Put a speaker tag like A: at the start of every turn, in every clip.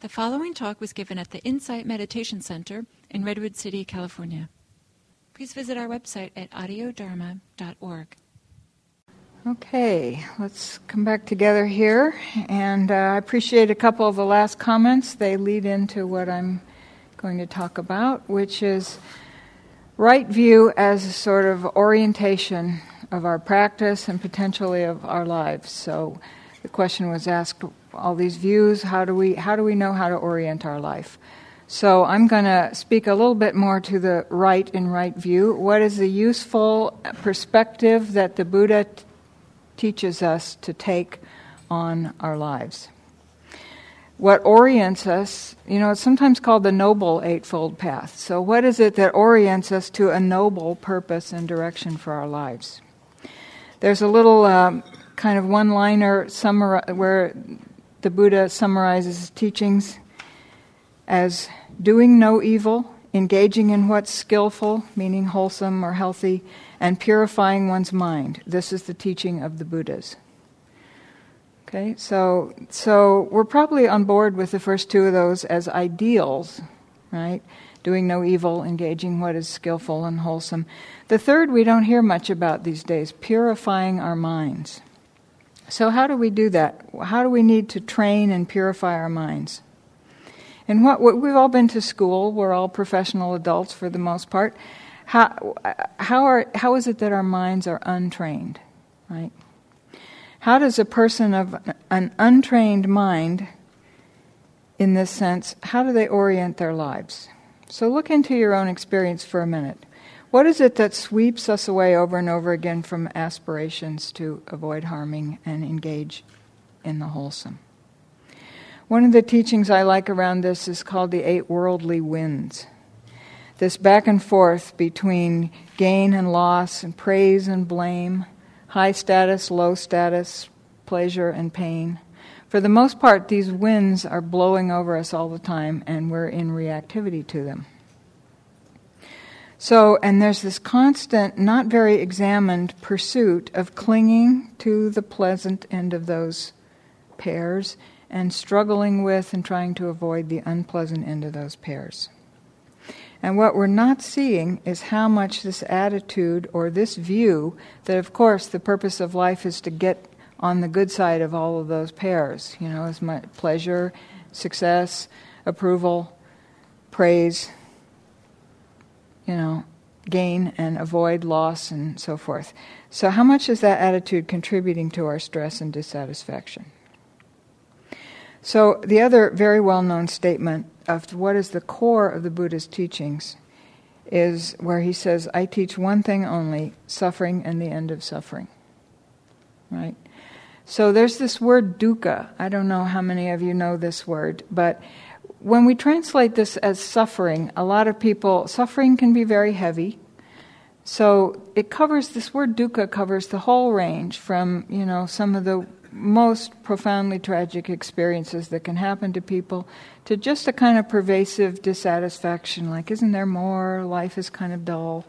A: The following talk was given at the Insight Meditation Center in Redwood City, California. Please visit our website at audiodharma.org.
B: Okay, let's come back together here. And uh, I appreciate a couple of the last comments. They lead into what I'm going to talk about, which is right view as a sort of orientation of our practice and potentially of our lives. So the question was asked all these views how do we how do we know how to orient our life? So i'm going to speak a little bit more to the right and right view. What is the useful perspective that the buddha t- teaches us to take on our lives? What orients us you know it's sometimes called the noble eightfold path. So what is it that orients us to a noble purpose and direction for our lives? There's a little um, kind of one liner summar- where the Buddha summarizes his teachings as doing no evil, engaging in what's skillful, meaning wholesome or healthy, and purifying one's mind. This is the teaching of the Buddhas. Okay, so so we're probably on board with the first two of those as ideals, right? Doing no evil, engaging what is skillful and wholesome. The third we don't hear much about these days, purifying our minds. So, how do we do that? How do we need to train and purify our minds? And what, we've all been to school, we're all professional adults for the most part. How, how, are, how is it that our minds are untrained, right? How does a person of an untrained mind, in this sense, how do they orient their lives? So look into your own experience for a minute. What is it that sweeps us away over and over again from aspirations to avoid harming and engage in the wholesome? One of the teachings I like around this is called the Eight Worldly Winds. This back and forth between gain and loss, and praise and blame, high status, low status, pleasure and pain. For the most part, these winds are blowing over us all the time, and we're in reactivity to them. So, and there's this constant, not very examined pursuit of clinging to the pleasant end of those pairs and struggling with and trying to avoid the unpleasant end of those pairs. And what we're not seeing is how much this attitude or this view that, of course, the purpose of life is to get on the good side of all of those pairs, you know, as much pleasure, success, approval, praise, you know, gain and avoid loss and so forth. So, how much is that attitude contributing to our stress and dissatisfaction? So, the other very well known statement of what is the core of the Buddha's teachings is where he says, I teach one thing only suffering and the end of suffering. Right? So, there's this word dukkha. I don't know how many of you know this word, but when we translate this as suffering, a lot of people, suffering can be very heavy. So it covers, this word dukkha covers the whole range from, you know, some of the most profoundly tragic experiences that can happen to people to just a kind of pervasive dissatisfaction like isn't there more? Life is kind of dull.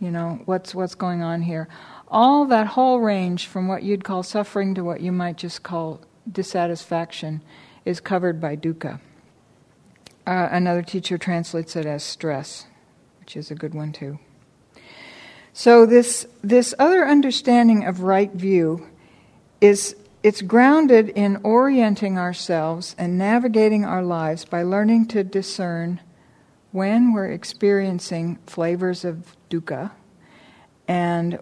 B: You know what's what's going on here? All that whole range from what you'd call suffering to what you might just call dissatisfaction is covered by dukkha uh, another teacher translates it as stress, which is a good one too. So this this other understanding of right view is it's grounded in orienting ourselves and navigating our lives by learning to discern when we're experiencing flavors of dukkha and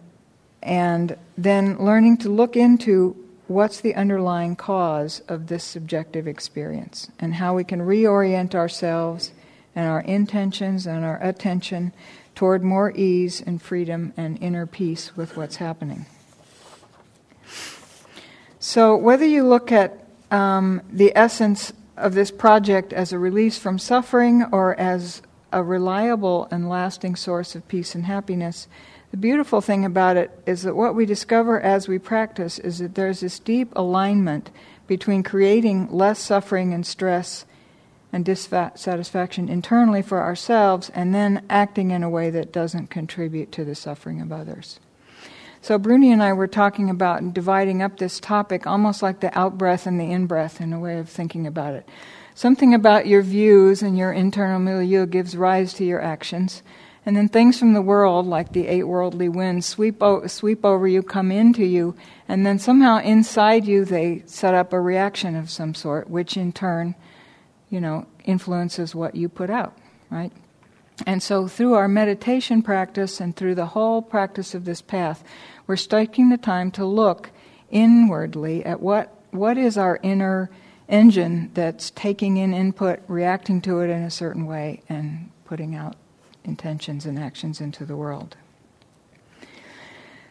B: and then learning to look into what's the underlying cause of this subjective experience and how we can reorient ourselves and our intentions and our attention toward more ease and freedom and inner peace with what's happening. So, whether you look at um, the essence of this project as a release from suffering or as a reliable and lasting source of peace and happiness, the beautiful thing about it is that what we discover as we practice is that there's this deep alignment between creating less suffering and stress and dissatisfaction internally for ourselves and then acting in a way that doesn't contribute to the suffering of others. So, Bruni and I were talking about dividing up this topic almost like the outbreath and the in breath in a way of thinking about it. Something about your views and your internal milieu gives rise to your actions. And then things from the world, like the eight worldly winds, sweep, o- sweep over you, come into you, and then somehow inside you they set up a reaction of some sort, which in turn, you know, influences what you put out, right? And so through our meditation practice and through the whole practice of this path, we're taking the time to look inwardly at what, what is our inner engine that's taking in input, reacting to it in a certain way, and putting out intentions and actions into the world.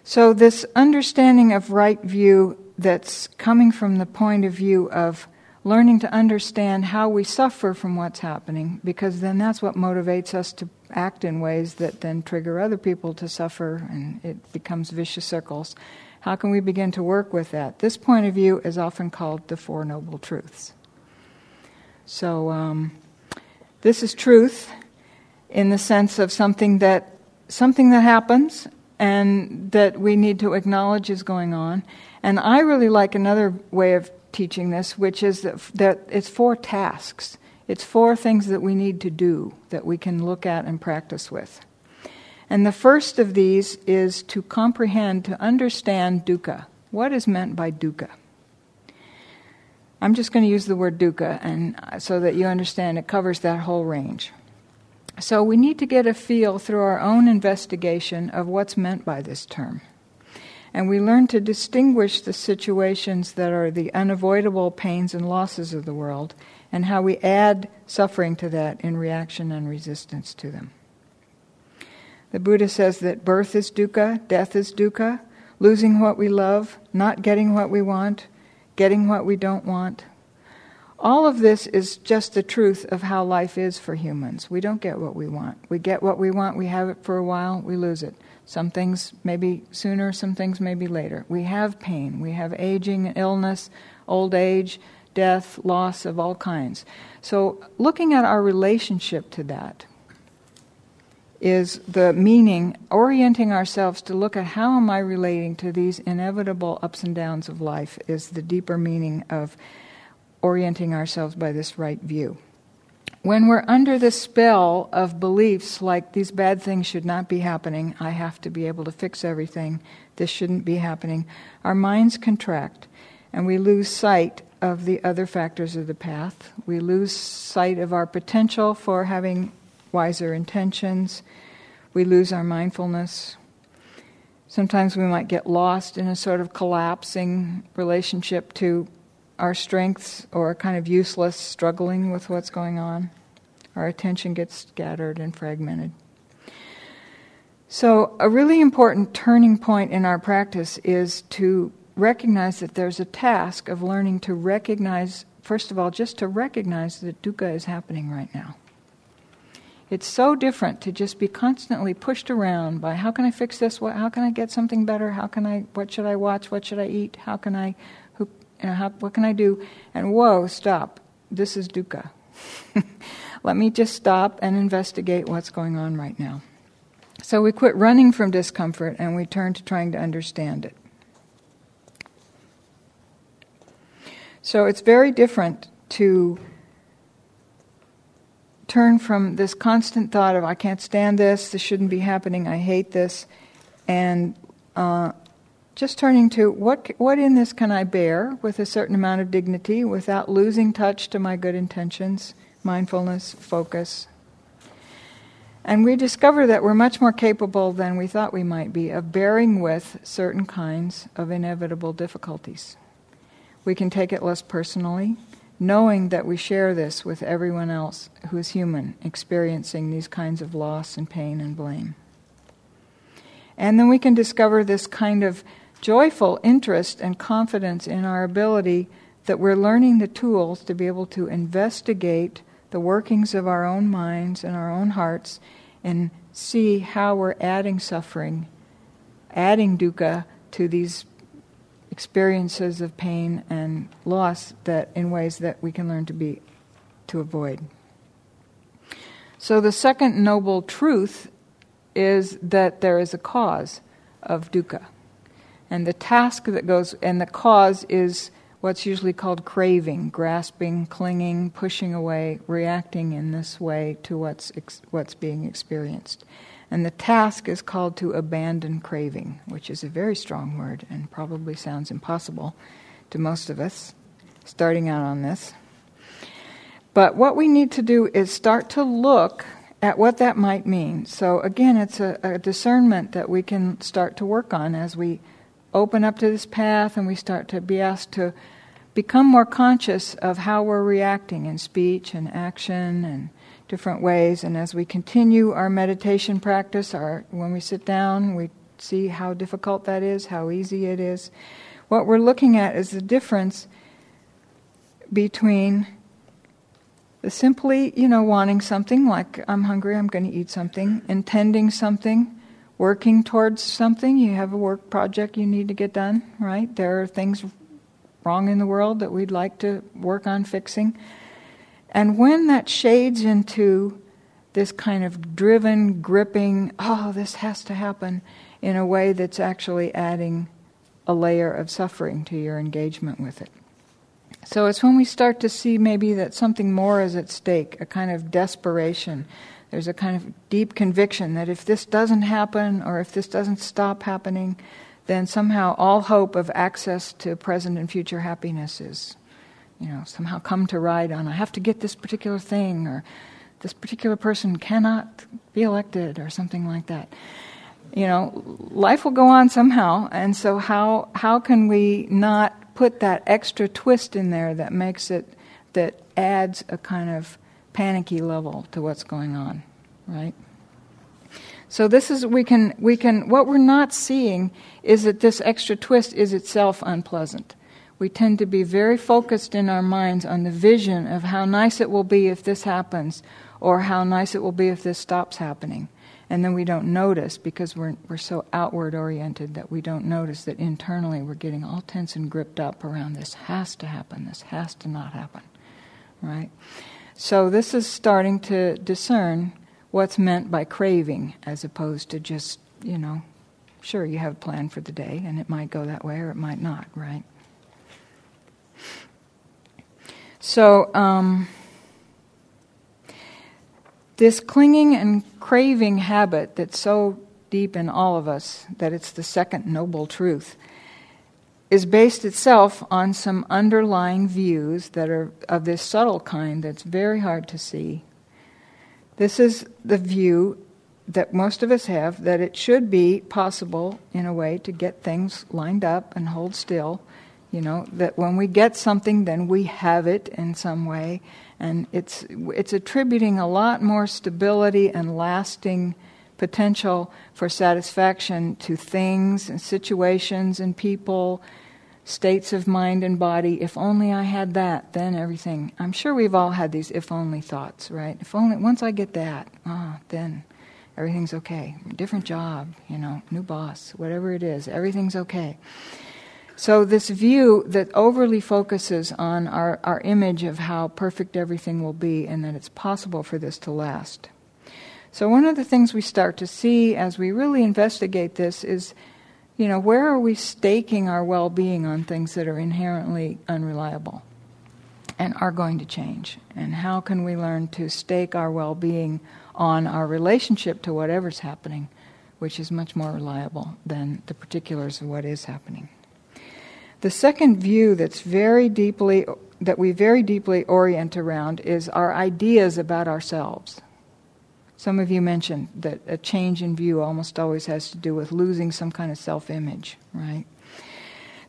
B: So, this understanding of right view that's coming from the point of view of learning to understand how we suffer from what's happening, because then that's what motivates us to act in ways that then trigger other people to suffer, and it becomes vicious circles. How can we begin to work with that? This point of view is often called the Four Noble Truths. So, um, this is truth in the sense of something that something that happens and that we need to acknowledge is going on. And I really like another way of teaching this, which is that, that it's four tasks. It's four things that we need to do that we can look at and practice with. And the first of these is to comprehend, to understand dukkha. What is meant by dukkha? I'm just going to use the word dukkha and uh, so that you understand it covers that whole range. So we need to get a feel through our own investigation of what's meant by this term. And we learn to distinguish the situations that are the unavoidable pains and losses of the world and how we add suffering to that in reaction and resistance to them. The Buddha says that birth is dukkha, death is dukkha, losing what we love, not getting what we want, getting what we don't want. All of this is just the truth of how life is for humans. We don't get what we want. We get what we want, we have it for a while, we lose it. Some things maybe sooner, some things maybe later. We have pain, we have aging, illness, old age, death, loss of all kinds. So, looking at our relationship to that, is the meaning, orienting ourselves to look at how am I relating to these inevitable ups and downs of life, is the deeper meaning of orienting ourselves by this right view. When we're under the spell of beliefs like these bad things should not be happening, I have to be able to fix everything, this shouldn't be happening, our minds contract and we lose sight of the other factors of the path. We lose sight of our potential for having wiser intentions. We lose our mindfulness. Sometimes we might get lost in a sort of collapsing relationship to our strengths or a kind of useless struggling with what's going on. Our attention gets scattered and fragmented. So, a really important turning point in our practice is to recognize that there's a task of learning to recognize, first of all, just to recognize that dukkha is happening right now. It's so different to just be constantly pushed around by how can I fix this? What, how can I get something better? How can I? What should I watch? What should I eat? How can I? How, what can I do? And whoa, stop! This is dukkha. Let me just stop and investigate what's going on right now. So we quit running from discomfort and we turn to trying to understand it. So it's very different to turn from this constant thought of, I can't stand this, this shouldn't be happening, I hate this, and uh, just turning to what, what in this can I bear with a certain amount of dignity without losing touch to my good intentions, mindfulness, focus. And we discover that we're much more capable than we thought we might be of bearing with certain kinds of inevitable difficulties. We can take it less personally, knowing that we share this with everyone else who is human, experiencing these kinds of loss and pain and blame. And then we can discover this kind of joyful interest and confidence in our ability that we're learning the tools to be able to investigate the workings of our own minds and our own hearts and see how we're adding suffering, adding dukkha to these experiences of pain and loss that in ways that we can learn to be to avoid. So the second noble truth is that there is a cause of dukkha. And the task that goes and the cause is what's usually called craving, grasping, clinging, pushing away, reacting in this way to what's, ex- what's being experienced. And the task is called to abandon craving, which is a very strong word and probably sounds impossible to most of us starting out on this. But what we need to do is start to look at what that might mean. So, again, it's a, a, discernment that we can start to work on as we open up to this path and we start to be asked to become more conscious of how we're reacting in speech and action and different ways. And as we continue our meditation practice, our, when we sit down, we see how difficult that is, how easy it is. What we're looking at is the difference between the simply, you know, wanting something like I'm hungry, I'm going to eat something, intending something, working towards something. You have a work project you need to get done, right? There are things wrong in the world that we'd like to work on fixing. And when that shades into this kind of driven, gripping, oh, this has to happen, in a way that's actually adding a layer of suffering to your engagement with it. So it's when we start to see maybe that something more is at stake, a kind of desperation. There's a kind of deep conviction that if this doesn't happen or if this doesn't stop happening, then somehow all hope of access to present and future happiness is, you know, somehow come to ride on. I have to get this particular thing, or this particular person cannot be elected, or something like that. You know, life will go on somehow, and so how how can we not put that extra twist in there that makes it, that adds a kind of panicky level to what's going on, right? So this is we can we can what we're not seeing is that this extra twist is itself unpleasant. We tend to be very focused in our minds on the vision of how nice it will be if this happens or how nice it will be if this stops happening and then we don't notice because we're, we're so outward oriented that we don't notice that internally we're getting all tense and gripped up around this has to happen, this has to not happen, right? So this is starting to discern what's meant by craving as opposed to just, you know, sure, you have a plan for the day and it might go that way or it might not, right? So, um, this clinging and craving habit that's so deep in all of us that it's the second noble truth is based itself on some underlying views that are of this subtle kind that's very hard to see. This is the view that most of us have that it should be possible, in a way, to get things lined up and hold still. You know, that when we get something, then we have it in some way, and it's it's attributing a lot more stability and lasting potential for satisfaction to things and situations and people states of mind and body. If only i had that then everything. I'm sure we've all had these if only thoughts right? If only once i get that ah then everything's okay. Different job you know new boss whatever it is everything's okay. So, this view that overly focuses on our, our image of how perfect everything will be and that it's possible for this to last. So, one of the things we start to see as we really investigate this is, you know, where are we staking our well being on things that are inherently unreliable and are going to change? And how can we learn to stake our well being on our relationship to whatever's happening, which is much more reliable than the particulars of what is happening? The second view that's very deeply that we very deeply orient around is our ideas about ourselves. Some of you mentioned that a change in view almost always has to do with losing some kind of self-image, right?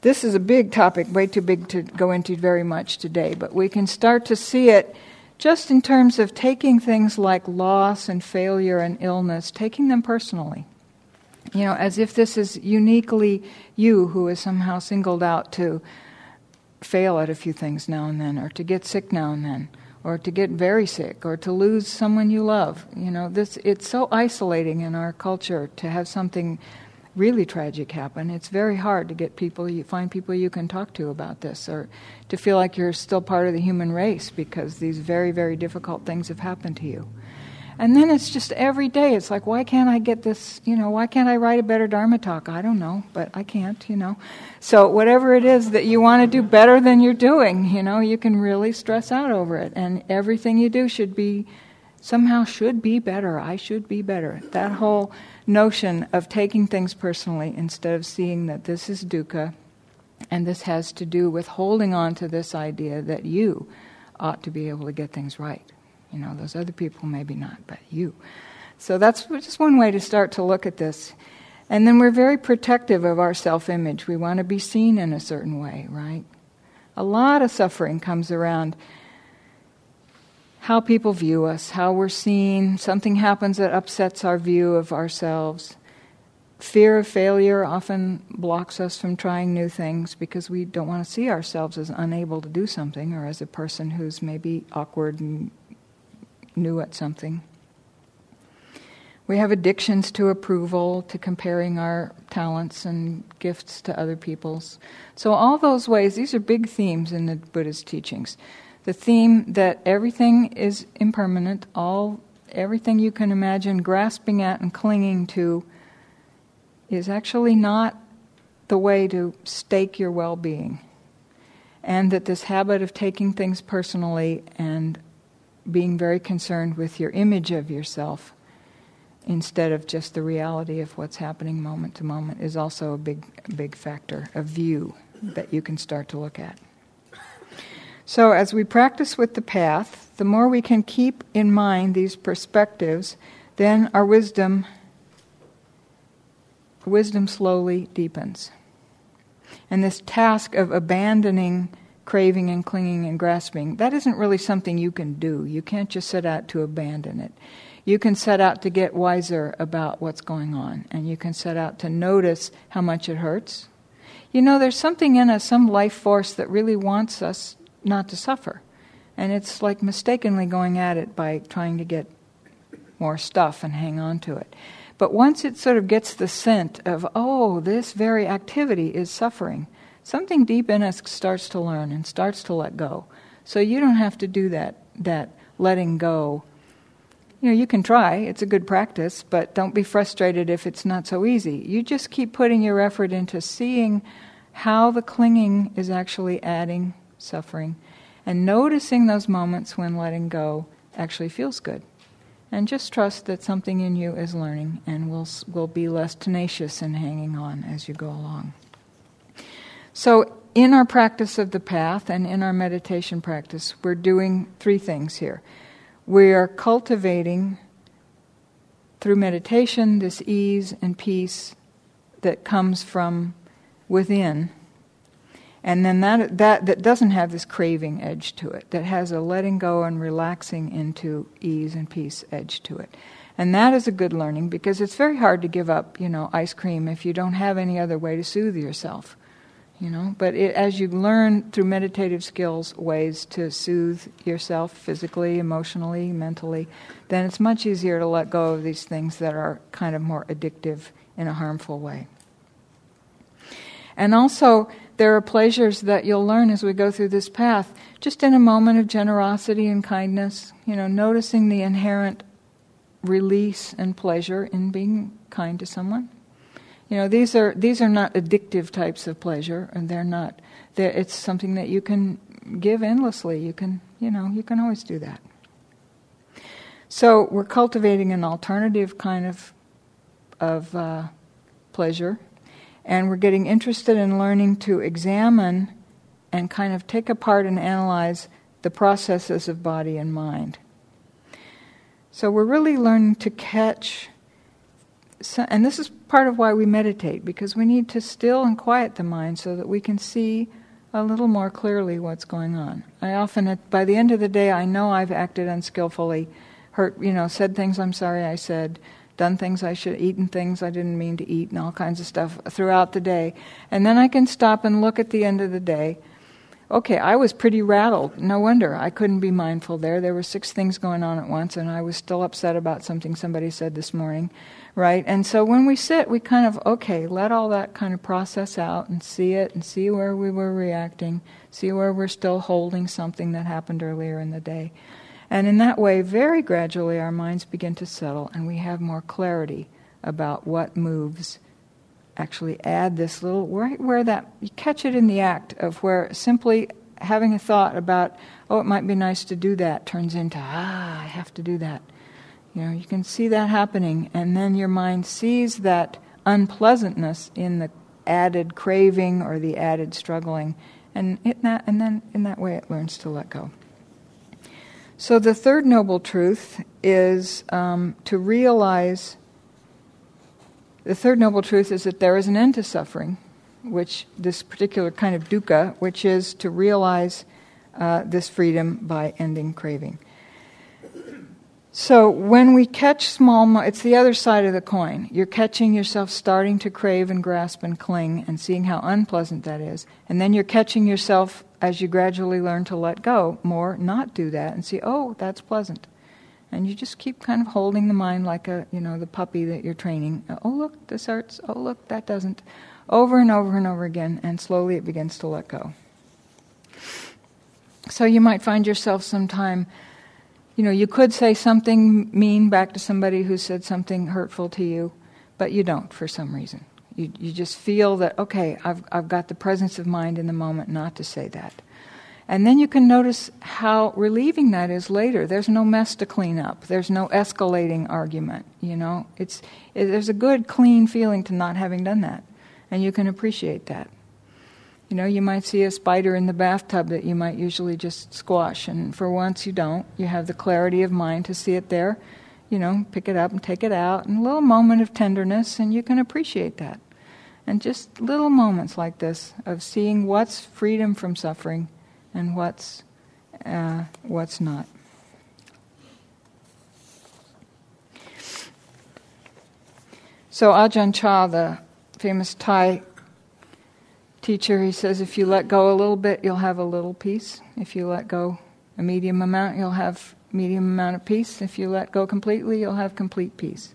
B: This is a big topic, way too big to go into very much today, but we can start to see it just in terms of taking things like loss and failure and illness, taking them personally you know, as if this is uniquely you who is somehow singled out to fail at a few things now and then, or to get sick now and then, or to get very sick, or to lose someone you love. You know, this it's so isolating in our culture to have something really tragic happen. It's very hard to get people you find people you can talk to about this, or to feel like you're still part of the human race because these very very difficult things have happened to you. And then it's just every day. It's like, why can't I get this? You know, why can't I write a better Dharma talk? I don't know, but I can't, you know. So, whatever it is that you want to do better than you're doing, you know, you can really stress out over it. And everything you do should be, somehow should be better. I should be better. That whole notion of taking things personally instead of seeing that this is dukkha and this has to do with holding on to this idea that you ought to be able to get things right. You know, those other people maybe not, but you. So that's just one way to start to look at this. And then we're very protective of our self image. We want to be seen in a certain way, right? A lot of suffering comes around how people view us, how we're seen. Something happens that upsets our view of ourselves. Fear of failure often blocks us from trying new things because we don't want to see ourselves as unable to do something or as a person who's maybe awkward and new at something. We have addictions to approval, to comparing our talents and gifts to other people's. So, all those ways, these are big themes in the Buddha's teachings. The theme that everything is impermanent, all everything you can imagine grasping at and clinging to is actually not the way to stake your well being. And that this habit of taking things personally and being very concerned with your image of yourself instead of just the reality of what's happening moment to moment is also a big, big factor, a view that you can start to look at. So, as we practice with the path, the more we can keep in mind these perspectives, then our wisdom wisdom slowly deepens. And this task of abandoning craving and clinging and grasping, that isn't really something you can do. You can't just set out to abandon it. You can set out to get wiser about what's going on, and you can set out to notice how much it hurts. You know, there's something in us, some life force that really wants us not to suffer. And it's like mistakenly going at it by trying to get more stuff and hang on to it. But once it sort of gets the scent of, oh, this very activity is suffering, something deep in us starts to learn and starts to let go. So you don't have to do that, that letting go. You know, you can try, it's a good practice, but don't be frustrated if it's not so easy. You just keep putting your effort into seeing how the clinging is actually adding suffering and noticing those moments when letting go actually feels good and just trust that something in you is learning and will, will be less tenacious in hanging on as you go along. So, in our practice of the path and in our meditation practice, we're doing three things here. We are cultivating through meditation this ease and peace that comes from within and then that, that, that doesn't have this craving edge to it, that has a letting go and relaxing into ease and peace edge to it. And that is a good learning because it's very hard to give up, you know, ice cream if you don't have any other way to soothe yourself. You know, but it, as you learn through meditative skills ways to soothe yourself physically, emotionally, mentally, then it's much easier to let go of these things that are kind of more addictive in a harmful way. And also, there are pleasures that you'll learn as we go through this path, just in a moment of generosity and kindness, you know, noticing the inherent release and pleasure in being kind to someone. You know, these are these are not addictive types of pleasure, and they're not. They're, it's something that you can give endlessly. You can, you know, you can always do that. So we're cultivating an alternative kind of of uh, pleasure and we're getting interested in learning to examine and kind of take apart and analyze the processes of body and mind. So we're really learning to catch, and this is part of why we meditate, because we need to still and quiet the mind so that we can see a little more clearly what's going on. I often, by the end of the day, I know I've acted unskillfully, hurt, you know, said things I'm sorry I said, done things I should, eaten things I didn't mean to eat, and all kinds of stuff throughout the day. And then I can stop and look at the end of the day. Okay, I was pretty rattled. No wonder I couldn't be mindful there. There were six things going on at once, and I was still upset about something somebody said this morning, right? And so when we sit, we kind of, okay, let all that kind of process out and see it and see where we were reacting, see where we're still holding something that happened earlier in the day. And in that way, very gradually, our minds begin to settle and we have more clarity about what moves actually add this little, right where that, you catch it in the act of where simply having a thought about, oh, it might be nice to do that, turns into, ah, I have to do that. You know, you can see that happening, and then your mind sees that unpleasantness in the added craving or the added struggling, and, it, and then in that way it learns to let go. So, the third noble truth is um, to realize the third noble truth is that there is an end to suffering, which this particular kind of dukkha, which is to realize uh, this freedom by ending craving. So when we catch small, it's the other side of the coin. You're catching yourself starting to crave and grasp and cling and seeing how unpleasant that is. And then you're catching yourself as you gradually learn to let go more, not do that and see, oh, that's pleasant. And you just keep kind of holding the mind like a, you know, the puppy that you're training. Oh, look, this hurts. Oh, look, that doesn't. Over and over and over again, and slowly it begins to let go. So you might find yourself sometime you know, you could say something mean back to somebody who said something hurtful to you, but you don't for some reason. You, you just feel that, okay, I've, I've got the presence of mind in the moment not to say that. And then you can notice how relieving that is later. There's no mess to clean up. There's no escalating argument. You know, it's it, there's a good, clean feeling to not having done that, and you can appreciate that. You know, you might see a spider in the bathtub that you might usually just squash, and for once you don't. You have the clarity of mind to see it there, you know, pick it up and take it out, and a little moment of tenderness, and you can appreciate that. And just little moments like this of seeing what's freedom from suffering and what's uh, what's not. So Ajahn Chah, the famous Thai teacher, he says, if you let go a little bit, you'll have a little peace. If you let go a medium amount, you'll have medium amount of peace. If you let go completely, you'll have complete peace.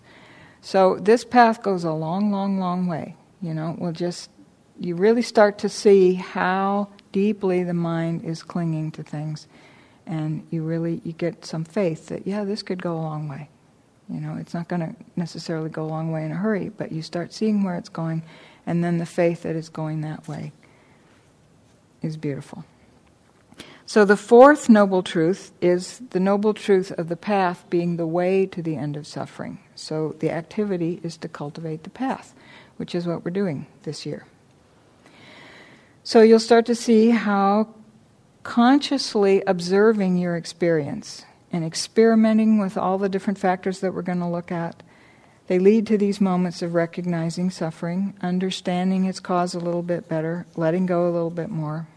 B: So this path goes a long, long, long way. You know, we'll just you really start to see how deeply the mind is clinging to things, and you really you get some faith that yeah, this could go a long way. You know, it's not going to necessarily go a long way in a hurry, but you start seeing where it's going, and then the faith that is going that way is beautiful. So, the fourth noble truth is the noble truth of the path being the way to the end of suffering. So, the activity is to cultivate the path, which is what we're doing this year. So, you'll start to see how consciously observing your experience and experimenting with all the different factors that we're going to look at they lead to these moments of recognizing suffering, understanding its cause a little bit better, letting go a little bit more.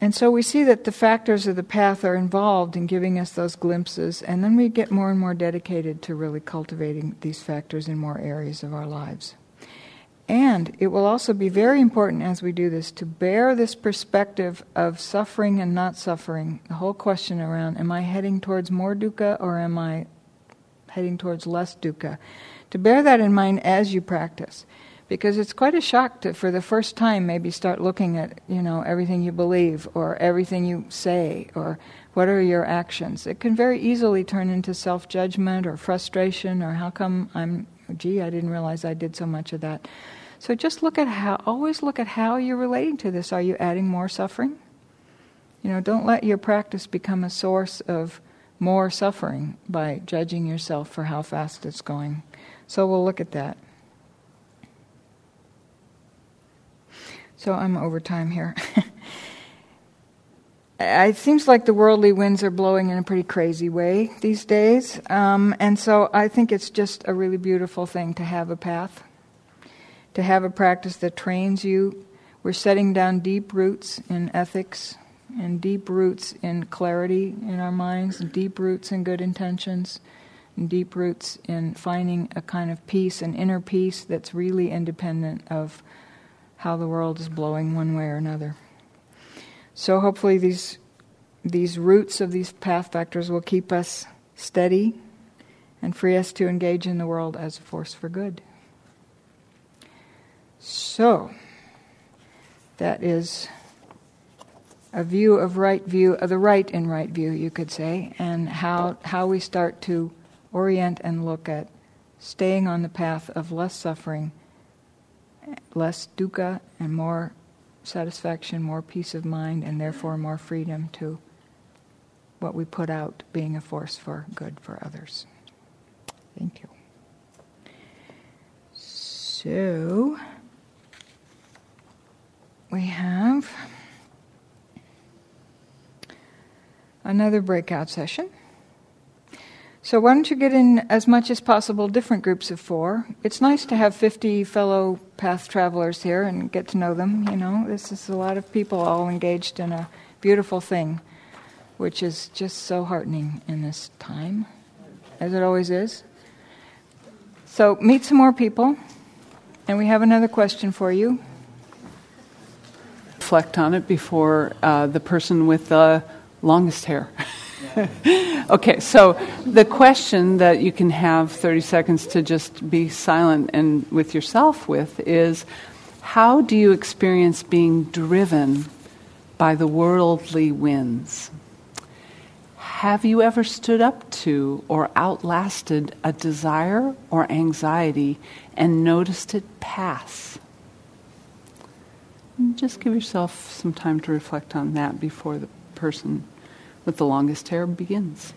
B: And so we see that the factors of the path are involved in giving us those glimpses, and then we get more and more dedicated to really cultivating these factors in more areas of our lives. And it will also be very important as we do this to bear this perspective of suffering and not suffering. The whole question around am I heading towards more dukkha or am I heading towards less dukkha? To bear that in mind as you practice. Because it's quite a shock to, for the first time, maybe start looking at, you know, everything you believe or everything you say or what are your actions. It can very easily turn into self judgment or frustration or how come I'm, gee, I didn't realize I did so much of that. So just look at how, always look at how you're relating to this. Are you adding more suffering? You know, don't let your practice become a source of more suffering by judging yourself for how fast it's going. So we'll look at that. So I'm over time here. it seems like the worldly winds are blowing in a pretty crazy way these days. Um, and so I think it's just a really beautiful thing to have a path to have a practice that trains you. We're setting down deep roots in ethics and deep roots in clarity in our minds, and deep roots in good intentions, and deep roots in finding a kind of peace, an inner peace that's really independent of how the world is blowing one way or another. So hopefully these these roots of these path factors will keep us steady and free us to engage in the world as a force for good. So, that is a view of right view, of the right in right view, you could say, and how, how we start to orient and look at staying on the path of less suffering, less dukkha, and more satisfaction, more peace of mind, and therefore more freedom to what we put out being a force for good for others. Thank you. So, we have another breakout session. So, why don't you get in as much as possible different groups of four? It's nice to have 50 fellow path travelers here and get to know them. You know, this is a lot of people all engaged in a beautiful thing, which is just so heartening in this time, as it always is. So, meet some more people, and we have another question for you.
C: Reflect on it before uh, the person with the longest hair. okay, so the question that you can have 30 seconds to just be silent and with yourself with is how do you experience being driven by the worldly winds? Have you ever stood up to or outlasted a desire or anxiety and noticed it pass? just give yourself some time to reflect on that before the person with the longest hair begins.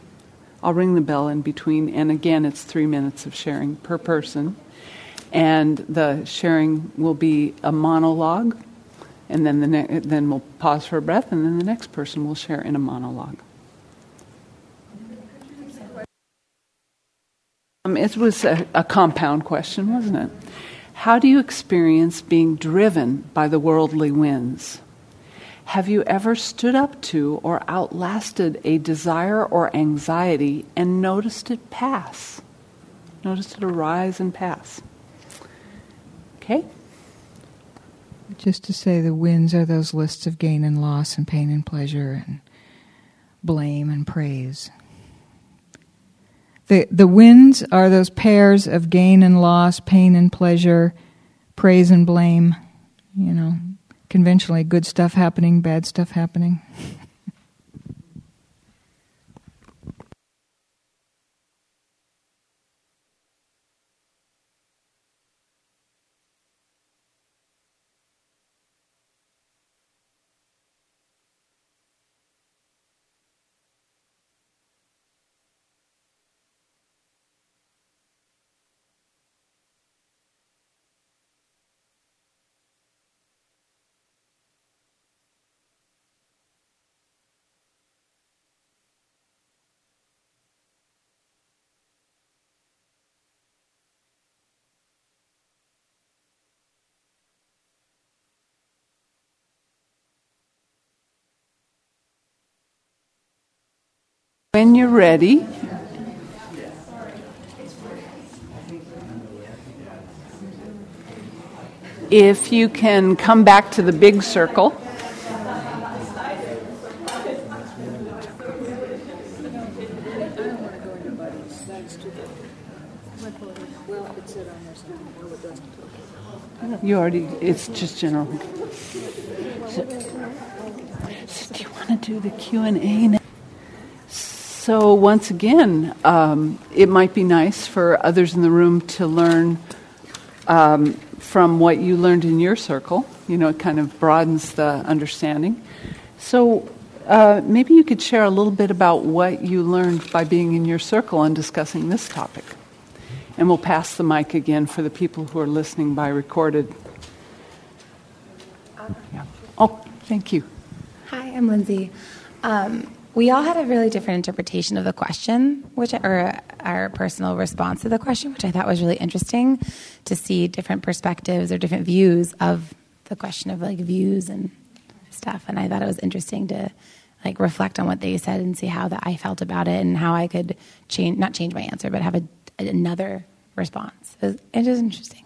C: I'll ring the bell in between, and again, it's three minutes of sharing per person. And the sharing will be a monologue, and then, the ne- then we'll pause for a breath, and then the next person will share in a monologue. Um, it was a, a compound question, wasn't it? How do you experience being driven by the worldly winds? Have you ever stood up to or outlasted a desire or anxiety and noticed it pass? Noticed it arise and pass. Okay?
B: Just to say, the winds are those lists of gain and loss and pain and pleasure and blame and praise. The, the winds are those pairs of gain and loss, pain and pleasure, praise and blame, you know, conventionally good stuff happening, bad stuff happening.
C: When you're ready, if you can come back to the big circle. You already, it's just general. So, so do you want to do the Q&A now? So, once again, um, it might be nice for others in the room to learn um, from what you learned in your circle. You know, it kind of broadens the understanding. So, uh, maybe you could share a little bit about what you learned by being in your circle and discussing this topic. And we'll pass the mic again for the people who are listening by recorded. Yeah. Oh, thank you.
D: Hi, I'm Lindsay. Um, we all had a really different interpretation of the question, which or our personal response to the question, which I thought was really interesting to see different perspectives or different views of the question of like views and stuff. And I thought it was interesting to like reflect on what they said and see how that I felt about it and how I could change not change my answer, but have a, another response. It was, it was interesting.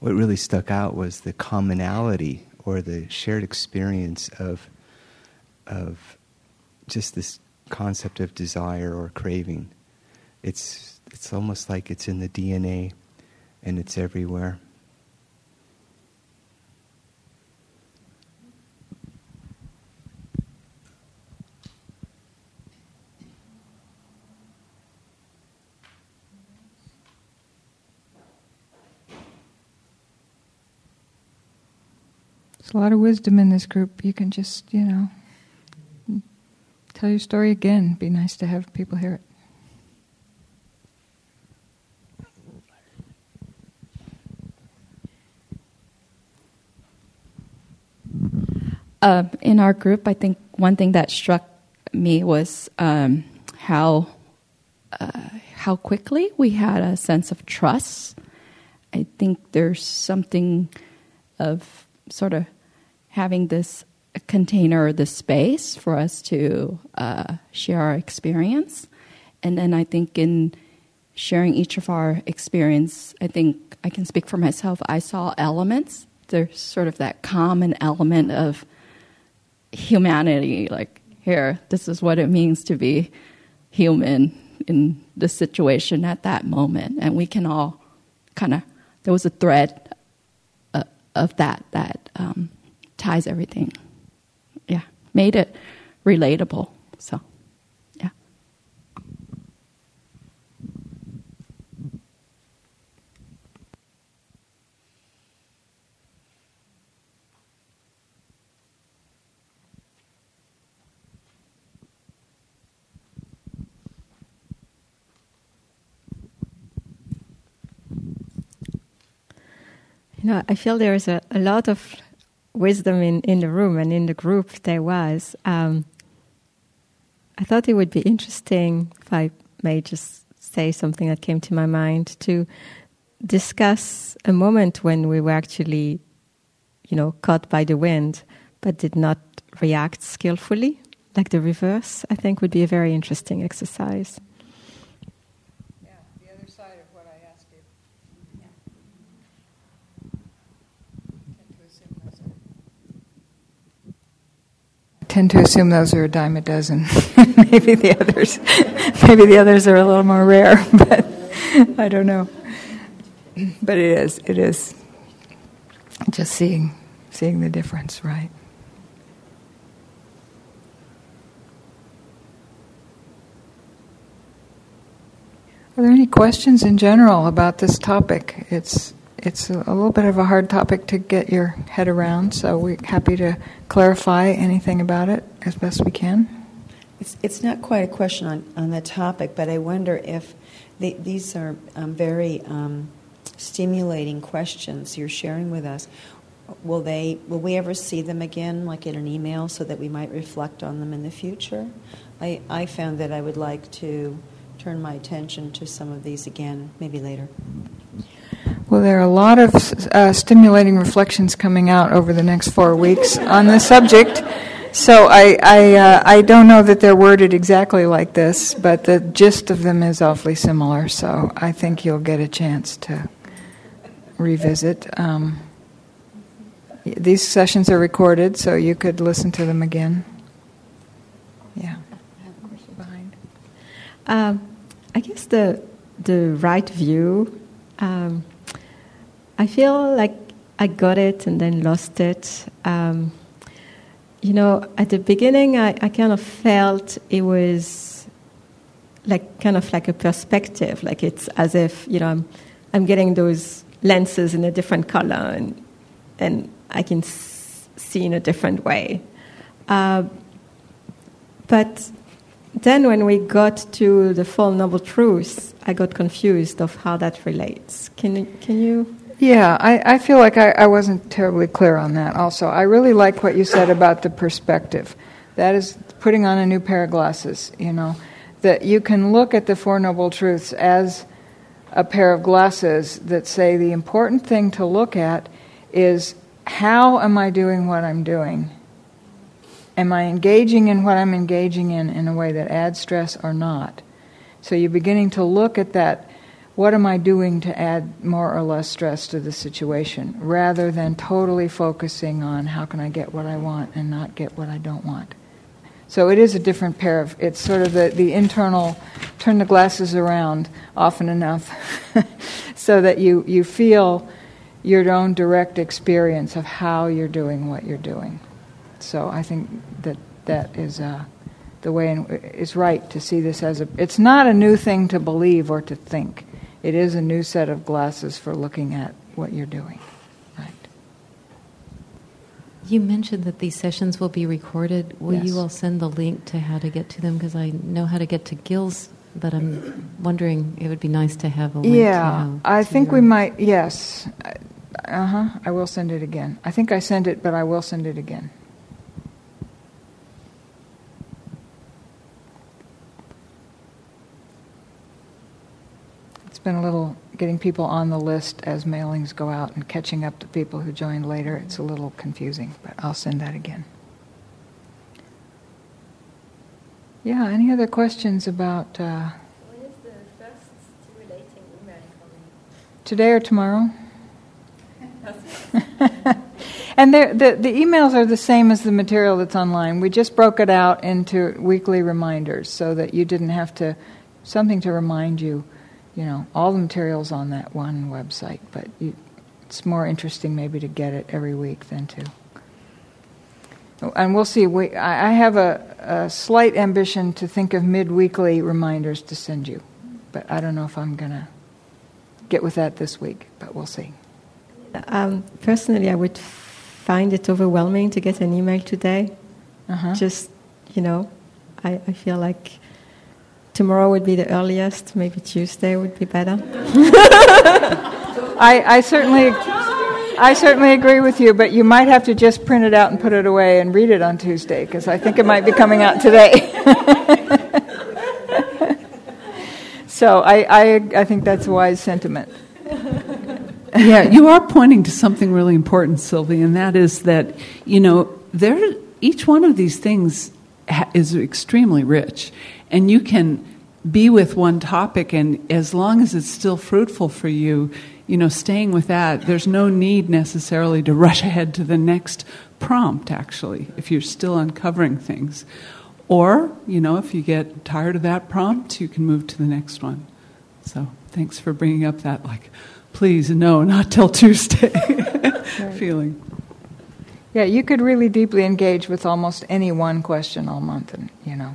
E: What really stuck out was the commonality or the shared experience of of just this concept of desire or craving. It's, it's almost like it's in the DNA and it's everywhere.
B: Lot of wisdom in this group. You can just, you know, tell your story again. Be nice to have people hear it.
F: Uh, in our group, I think one thing that struck me was um, how uh, how quickly we had a sense of trust. I think there's something of sort of having this container, this space for us to uh, share our experience, and then I think in sharing each of our experience, I think I can speak for myself. I saw elements. There's sort of that common element of humanity like here this is what it means to be human in the situation at that moment and we can all kind of there was a thread uh, of that that um, ties everything. Yeah. Made it relatable. So yeah.
G: You know, I feel there is a, a lot of wisdom in, in the room and in the group there was. Um, I thought it would be interesting, if I may just say something that came to my mind, to discuss a moment when we were actually, you know, caught by the wind, but did not react skillfully, like the reverse, I think would be a very interesting exercise.
B: Yeah, the other side of what I asked you. Tend to assume those are a dime a dozen. maybe the others, maybe the others are a little more rare, but I don't know. But it is, it is just seeing, seeing the difference, right? Are there any questions in general about this topic? It's it's a little bit of a hard topic to get your head around, so we're happy to clarify anything about it as best we can.
H: It's, it's not quite a question on, on the topic, but I wonder if the, these are um, very um, stimulating questions you're sharing with us. Will they? Will we ever see them again, like in an email, so that we might reflect on them in the future? I, I found that I would like to turn my attention to some of these again, maybe later.
B: Well, there are a lot of uh, stimulating reflections coming out over the next four weeks on the subject. So I I, uh, I don't know that they're worded exactly like this, but the gist of them is awfully similar. So I think you'll get a chance to revisit. Um, these sessions are recorded, so you could listen to them again. Yeah.
G: I have a question behind. Um, I guess the the right view. Um, I feel like I got it and then lost it. Um, you know, at the beginning, I, I kind of felt it was like kind of like a perspective, like it's as if you know I'm I'm getting those lenses in a different color and and I can see in a different way. Uh, but then when we got to the Four Noble Truths, I got confused of how that relates. Can can you?
B: Yeah, I, I feel like I, I wasn't terribly clear on that also. I really like what you said about the perspective. That is putting on a new pair of glasses, you know, that you can look at the Four Noble Truths as a pair of glasses that say the important thing to look at is how am I doing what I'm doing? Am I engaging in what I'm engaging in in a way that adds stress or not? So you're beginning to look at that what am I doing to add more or less stress to the situation rather than totally focusing on how can I get what I want and not get what I don't want. So it is a different pair of, it's sort of the, the internal, turn the glasses around often enough so that you, you feel your own direct experience of how you're doing what you're doing. So I think that that is uh, the way in, is right to see this as a. It's not a new thing to believe or to think. It is a new set of glasses for looking at what you're doing. Right.
I: You mentioned that these sessions will be recorded. Will
B: Yes.
I: you all send the link to how to get to them? Because I know how to get to Gil's, but I'm wondering it would be nice to have a link. to
B: Yeah,
I: how
B: I
I: to
B: think we might. Yes, uh huh. I will send it again. I think I sent it, but I will send it again. It's been a little getting people on the list as mailings go out and catching up to people who joined later. It's a little confusing, but I'll send that again. Yeah. Any other questions about? Uh,
J: When is the first stimulating email coming?
B: Today or tomorrow? and the, the emails are the same as the material that's online. We just broke it out into weekly reminders so that you didn't have to, something to remind you, you know, all the material's on that one website, but you, it's more interesting maybe to get it every week than to. And we'll see. We, I have a, a slight ambition to think of mid-weekly reminders to send you, but I don't know if I'm going to get with that this week, but we'll see.
G: Um, personally, I would find it overwhelming to get an email today.
B: Uh-huh.
G: Just, you know, I, I feel like tomorrow would be the earliest, maybe Tuesday would be better.
B: I, I certainly, I certainly agree with you, but you might have to just print it out and put it away and read it on Tuesday because I think it might be coming out today. so I, I, I think that's a wise sentiment.
C: yeah, you are pointing to something really important, Sylvie, and that is that you know there each one of these things ha- is extremely rich, and you can be with one topic, and as long as it's still fruitful for you, you know, staying with that, there's no need necessarily to rush ahead to the next prompt. Actually, if you're still uncovering things, or you know, if you get tired of that prompt, you can move to the next one. So, thanks for bringing up that like please no not till tuesday feeling
B: Yeah, you could really deeply engage with almost any one question all month, and you know,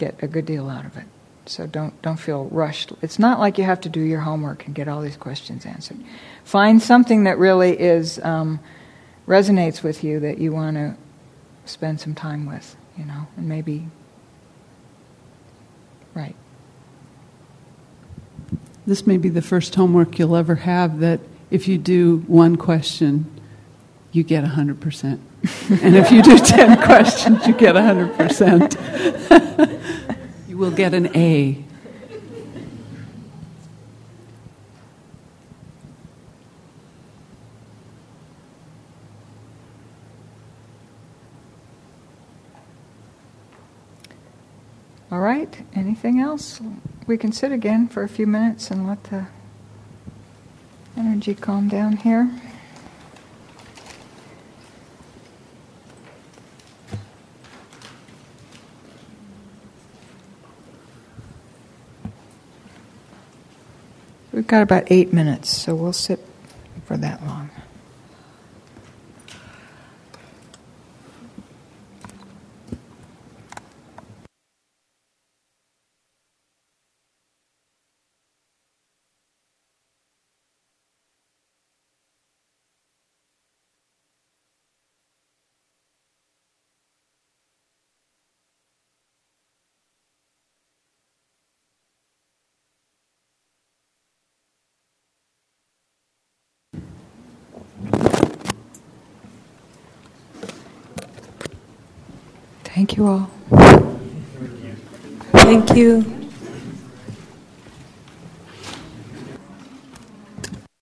B: get a good deal out of it. So don't don't feel rushed. It's not like you have to do your homework and get all these questions answered. Find something that really is um, resonates with you that you want to spend some time with. You know, and maybe right.
C: this may be the first homework you'll ever have that if you do one question you get 100% and if you do 10 questions you get 100% you will get an a
B: All right. Anything else? We can sit again for a few minutes and let the energy calm down here. Got about eight minutes, so we'll sit for that long. Thank you all.
H: Thank you.